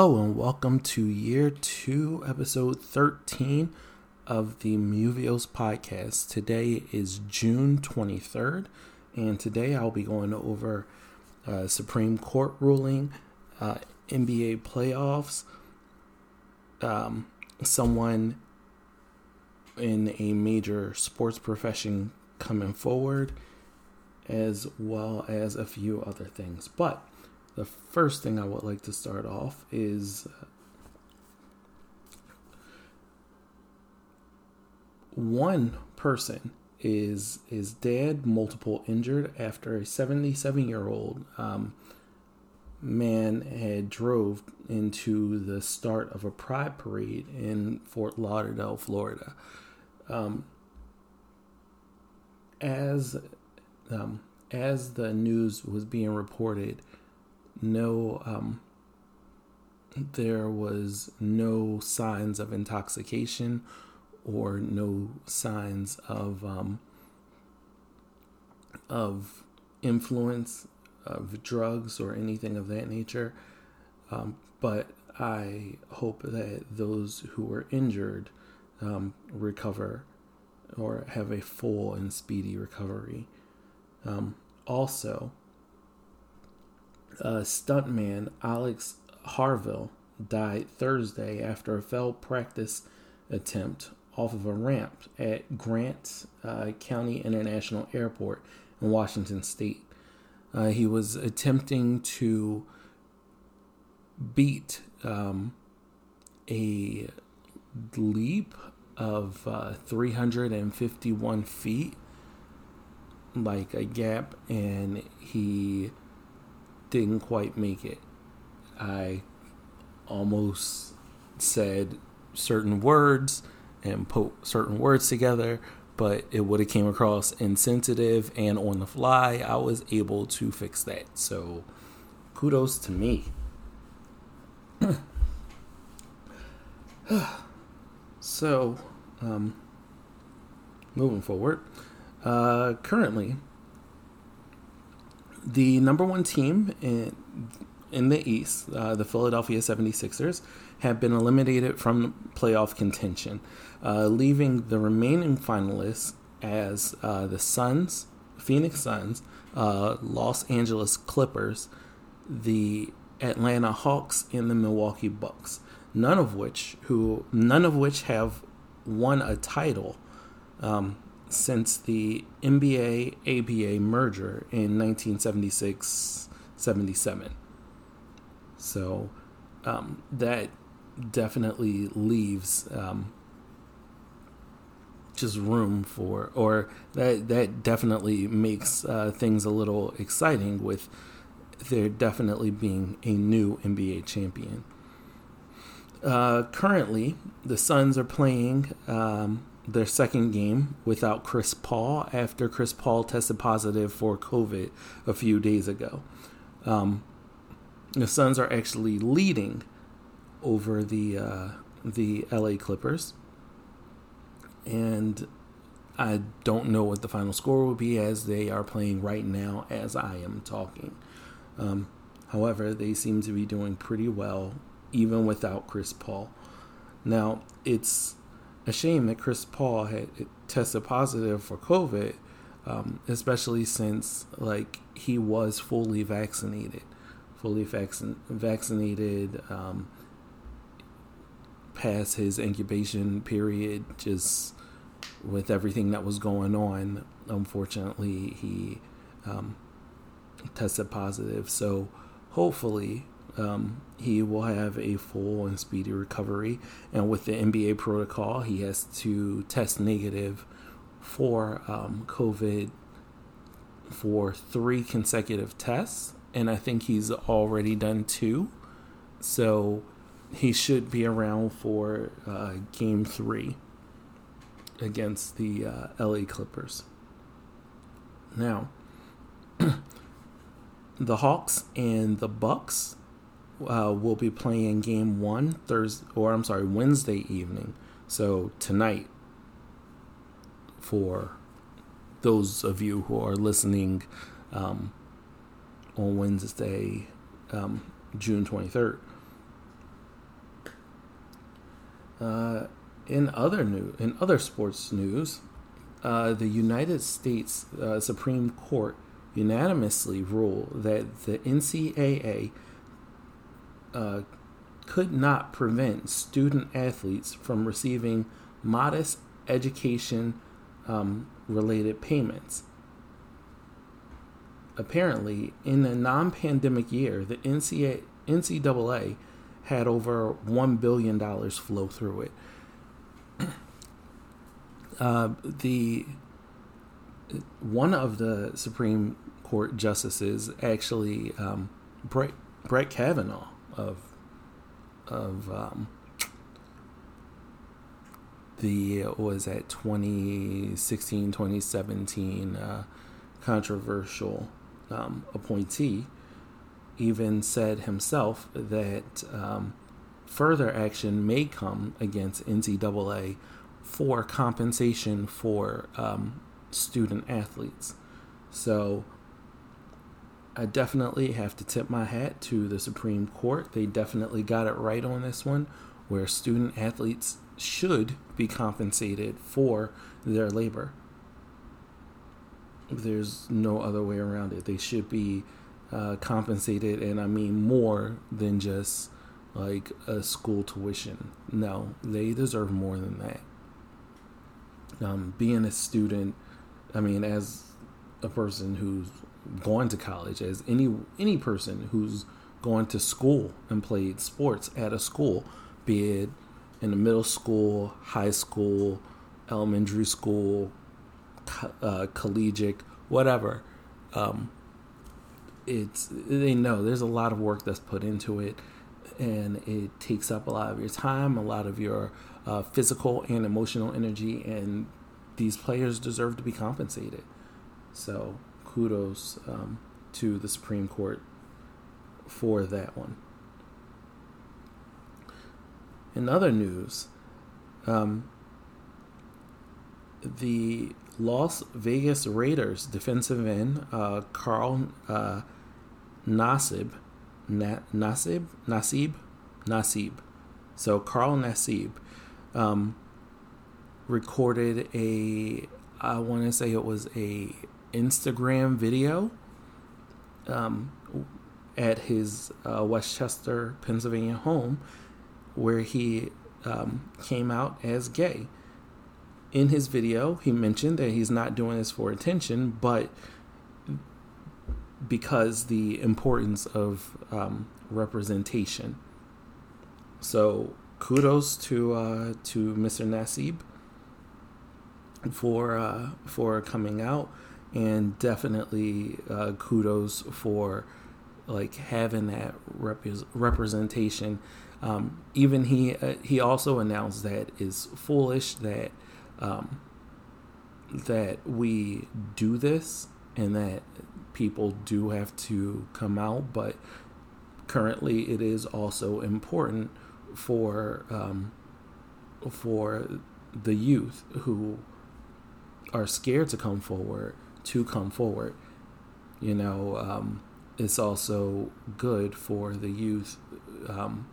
Hello, and welcome to year two, episode 13 of the Muvios podcast. Today is June 23rd, and today I'll be going over uh, Supreme Court ruling, uh, NBA playoffs, um, someone in a major sports profession coming forward, as well as a few other things. But the first thing I would like to start off is uh, one person is is dead, multiple injured after a 77 year old um, man had drove into the start of a pride parade in Fort Lauderdale, Florida. Um, as um, as the news was being reported, no um, there was no signs of intoxication or no signs of um, of influence of drugs or anything of that nature. Um, but I hope that those who were injured um, recover or have a full and speedy recovery. Um, also, uh, stuntman Alex Harvill died Thursday after a failed practice attempt off of a ramp at Grant uh, County International Airport in Washington State. Uh, he was attempting to beat um, a leap of uh, 351 feet, like a gap, and he didn't quite make it. I almost said certain words and put certain words together, but it would have came across insensitive and on the fly. I was able to fix that. So kudos to me. so, um, moving forward, uh, currently the number one team in, in the East, uh, the Philadelphia 76ers, have been eliminated from playoff contention, uh, leaving the remaining finalists as uh, the Suns, Phoenix Suns, uh, Los Angeles Clippers, the Atlanta Hawks, and the Milwaukee Bucks. None of which who none of which have won a title um, since the NBA ABA merger in 1976 77. So um, that definitely leaves um, just room for, or that that definitely makes uh, things a little exciting with there definitely being a new NBA champion. Uh, currently, the Suns are playing um, their second game without Chris Paul after Chris Paul tested positive for COVID a few days ago. Um, the Suns are actually leading over the uh, the LA Clippers, and I don't know what the final score will be as they are playing right now as I am talking. Um, however, they seem to be doing pretty well even without Chris Paul. Now it's a shame that Chris Paul had tested positive for COVID, um, especially since like he was fully vaccinated, fully vaccin- vaccinated, um, past his incubation period. Just with everything that was going on, unfortunately, he um, tested positive. So hopefully, um, he will have a full and speedy recovery. And with the NBA protocol, he has to test negative for um, COVID for three consecutive tests. And I think he's already done two. So he should be around for uh, game three against the uh, LA Clippers. Now, the Hawks and the Bucks uh, will be playing game one Thursday, or I'm sorry, Wednesday evening. So tonight, for those of you who are listening um, on Wednesday, um, June 23rd. Uh, in other new in other sports news, uh, the United States uh, Supreme Court unanimously ruled that the NCAA uh, could not prevent student athletes from receiving modest education um, related payments. Apparently, in a non pandemic year, the NCAA, had over $1 billion flow through it. Uh, the one of the Supreme Court justices actually um, Brett, Brett Kavanaugh of of um, the was at 2016 2017 uh, controversial um, appointee even said himself that um, further action may come against NCAA for compensation for um, student athletes. So I definitely have to tip my hat to the Supreme Court. They definitely got it right on this one, where student athletes should be compensated for their labor. There's no other way around it. They should be uh, compensated, and I mean more than just like a school tuition. No, they deserve more than that. Um, being a student, I mean, as a person who's going to college, as any any person who's going to school and played sports at a school, be it in the middle school, high school, elementary school, uh, collegiate, whatever. Um, it's they know there's a lot of work that's put into it, and it takes up a lot of your time, a lot of your uh, physical and emotional energy, and these players deserve to be compensated. So kudos um, to the Supreme Court for that one. In other news, um, the Las Vegas Raiders defensive end uh, Carl uh, Nassib, Na- Nasib, Nassib, Nassib. So Carl Nassib um, recorded a, I want to say it was a Instagram video um, at his uh, West Chester, Pennsylvania home where he um, came out as gay. In his video, he mentioned that he's not doing this for attention, but because the importance of um, representation. So kudos to uh, to Mr. Nassib for uh, for coming out, and definitely uh, kudos for like having that rep- representation. Um, even he uh, he also announced that it's foolish that um, that we do this and that people do have to come out, but currently it is also important for um, for the youth who are scared to come forward to come forward. You know, um, it's also good for the youth um,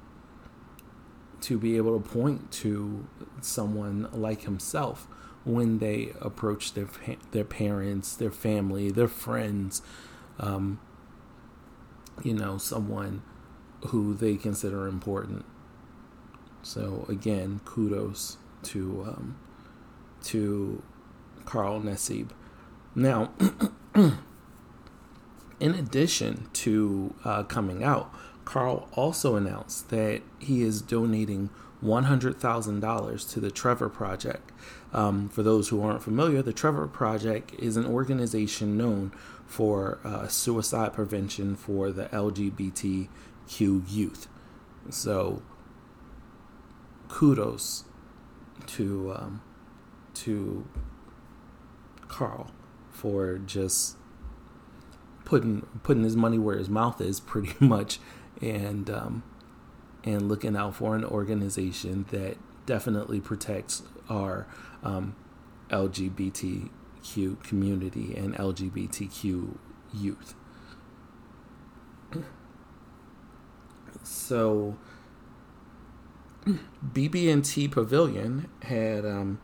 to be able to point to someone like himself when they approach their their parents, their family, their friends, um, you know, someone who they consider important. So again, kudos to um, to Carl Nassib. Now, in addition to uh, coming out, Carl also announced that he is donating $100,000 to the Trevor Project. Um, for those who aren't familiar, the Trevor Project is an organization known for uh, suicide prevention for the LGBTQ youth. So, kudos to um, to Carl for just putting putting his money where his mouth is, pretty much, and um, and looking out for an organization that definitely protects our um, LGBTQ community and LGBTQ youth. So, BB&T Pavilion had um,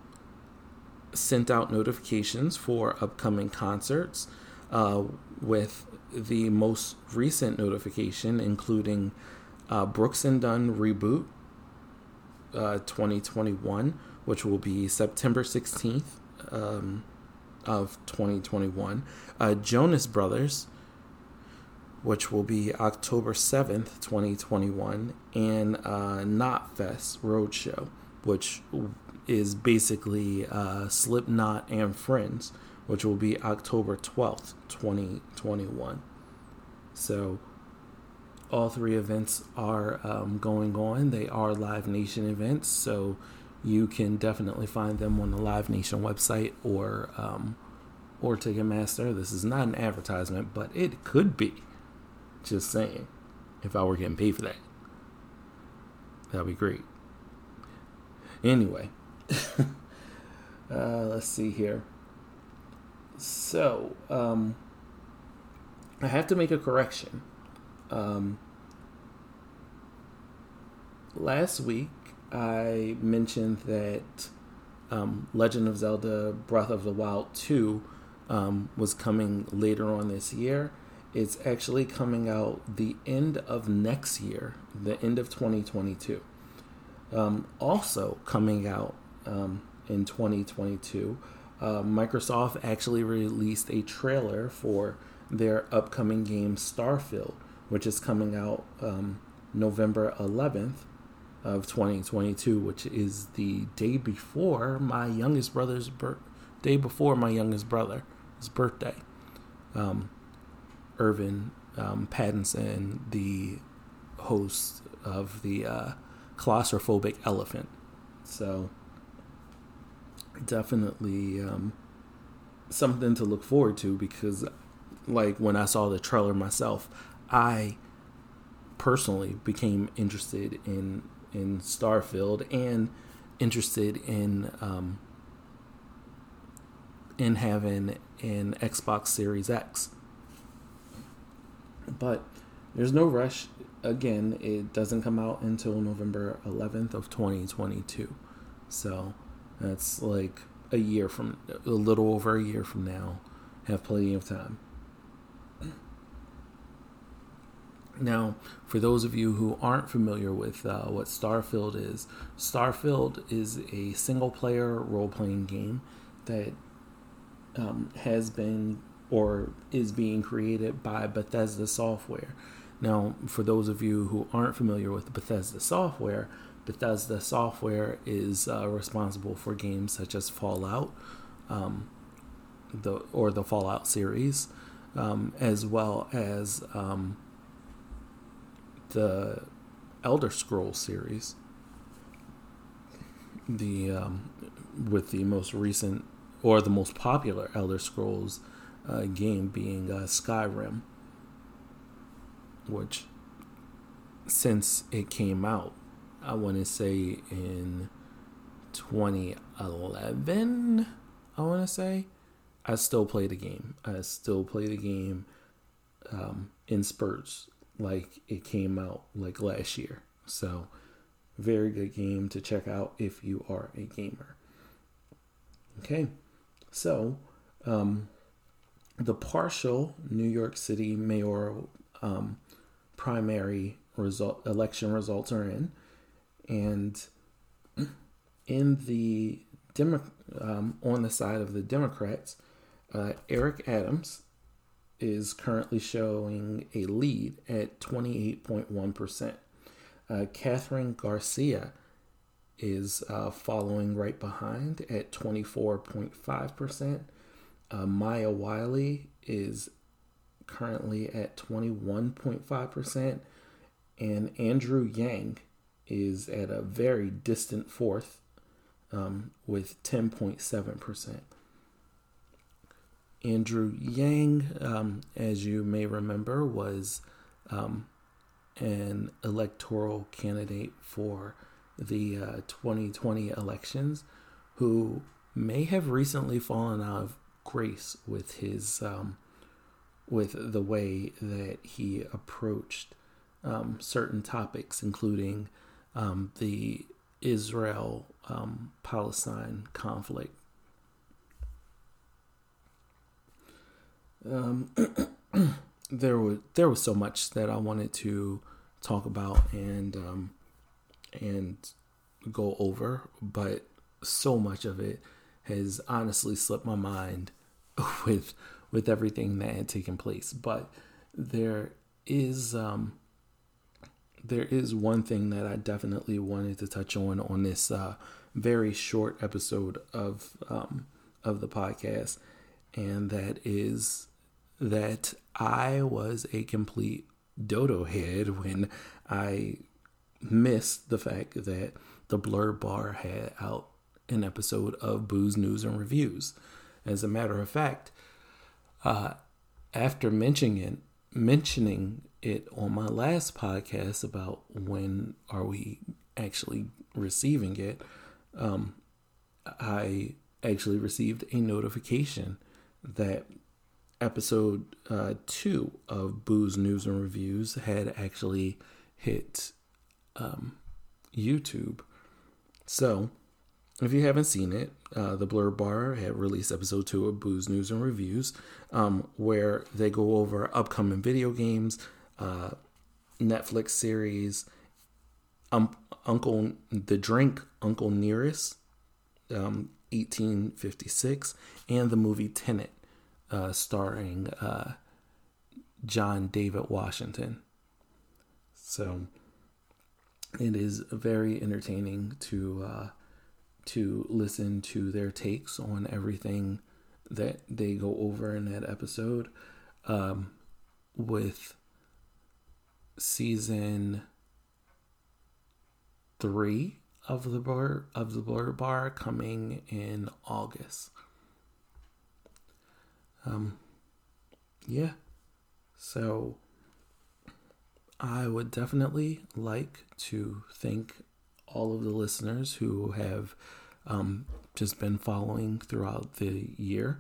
sent out notifications for upcoming concerts, uh, with the most recent notification including uh, Brooks and Dunn reboot uh, 2021, which will be September 16th um, of 2021. Uh, Jonas Brothers, which will be October 7th, 2021, and uh, Knotfest Roadshow, which is basically uh, Slipknot and Friends, which will be October 12th, 2021. So, all three events are um, going on. They are Live Nation events, so you can definitely find them on the Live Nation website or um, or Ticketmaster. This is not an advertisement, but it could be. Just saying, if I were getting paid for that, that'd be great. Anyway, uh, let's see here. So, um, I have to make a correction. Um, last week, I mentioned that um, Legend of Zelda Breath of the Wild 2 um, was coming later on this year. It's actually coming out the end of next year, the end of 2022. Um, also, coming out um, in 2022, uh, Microsoft actually released a trailer for their upcoming game Starfield, which is coming out um, November 11th of 2022, which is the day before my youngest brother's birth, day before my youngest brother's birthday. Um, Irvin um, Pattinson, the host of the uh, claustrophobic elephant. So definitely um, something to look forward to because, like when I saw the trailer myself, I personally became interested in in Starfield and interested in um, in having an Xbox Series X. But there's no rush. Again, it doesn't come out until November 11th of 2022. So that's like a year from a little over a year from now. Have plenty of time. Now, for those of you who aren't familiar with uh, what Starfield is, Starfield is a single player role playing game that um, has been or is being created by Bethesda Software. Now, for those of you who aren't familiar with Bethesda Software, Bethesda Software is uh, responsible for games such as Fallout, um, the or the Fallout series, um, as well as um, the Elder Scrolls series. The um, with the most recent or the most popular Elder Scrolls uh, game being uh, Skyrim, which since it came out, I want to say in 2011, I want to say, I still play the game. I still play the game um, in spurts like it came out like last year. So, very good game to check out if you are a gamer. Okay, so um, the partial New York City mayoral um, primary result election results are in, and in the Demo- um, on the side of the Democrats, uh, Eric Adams is currently showing a lead at 28.1%. Uh, Kathryn Garcia is uh, following right behind at 24.5%. Uh, Maya Wiley is currently at 21.5%. And Andrew Yang is at a very distant fourth um, with 10.7%. Andrew Yang, um, as you may remember, was um, an electoral candidate for the uh, 2020 elections who may have recently fallen out of grace with his um, with the way that he approached um, certain topics, including um, the Israel um, Palestine conflict. Um, there was there was so much that I wanted to talk about and um, and go over, but so much of it has honestly slipped my mind with with everything that had taken place. But there is um, there is one thing that I definitely wanted to touch on on this uh, very short episode of um, of the podcast, and that is that I was a complete dodo head when I missed the fact that the Blur Bar had out an episode of Booze News and Reviews. As a matter of fact, uh, after mentioning it, mentioning it on my last podcast about when are we actually receiving it, um, I actually received a notification that episode uh, two of Booze News and Reviews had actually hit um, YouTube. So, if you haven't seen it, uh, the Blur Bar had released episode two of Booze News and Reviews, um, where they go over upcoming video games, uh, Netflix series, um, Uncle the Drink Uncle Nearest, um, 1856, and the movie Tenet, uh, starring uh, John David Washington. So it is very entertaining to uh, to listen to their takes on everything that they go over in that episode. Um, with season three of the bar of the blur bar coming in August. Um, yeah. So I would definitely like to thank all of the listeners who have um, just been following throughout the year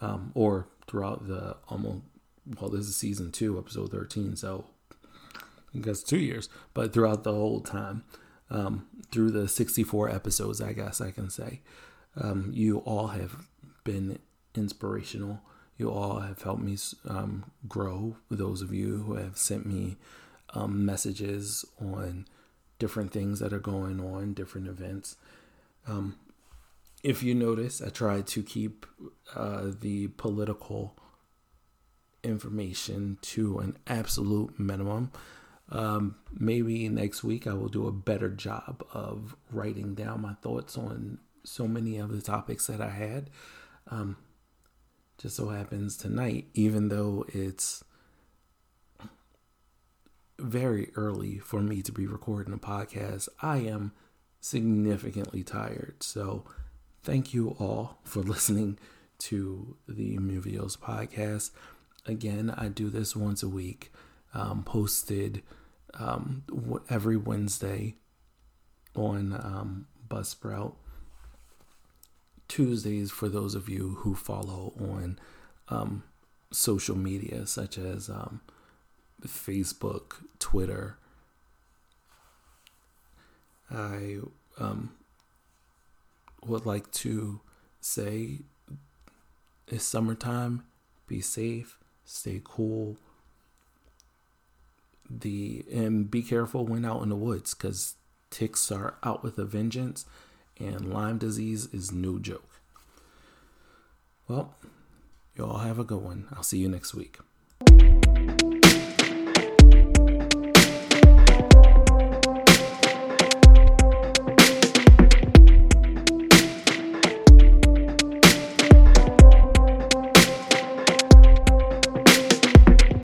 um, or throughout the almost, well, this is season two, episode 13. So I guess two years, but throughout the whole time, um, through the 64 episodes, I guess I can say, um, you all have been inspirational. You all have helped me um, grow. Those of you who have sent me um, messages on different things that are going on, different events. Um, if you notice, I try to keep uh, the political information to an absolute minimum. Um, maybe next week I will do a better job of writing down my thoughts on so many of the topics that I had. Um, just so happens tonight, even though it's very early for me to be recording a podcast, I am significantly tired. So, thank you all for listening to the Movios podcast. Again, I do this once a week, um, posted um, every Wednesday on um, Buzzsprout. Tuesdays for those of you who follow on um, social media, such as um, Facebook, Twitter. I um, would like to say it's summertime. Be safe, stay cool, the and be careful when out in the woods because ticks are out with a vengeance and Lyme disease is no joke. Well, you all have a good one. I'll see you next week.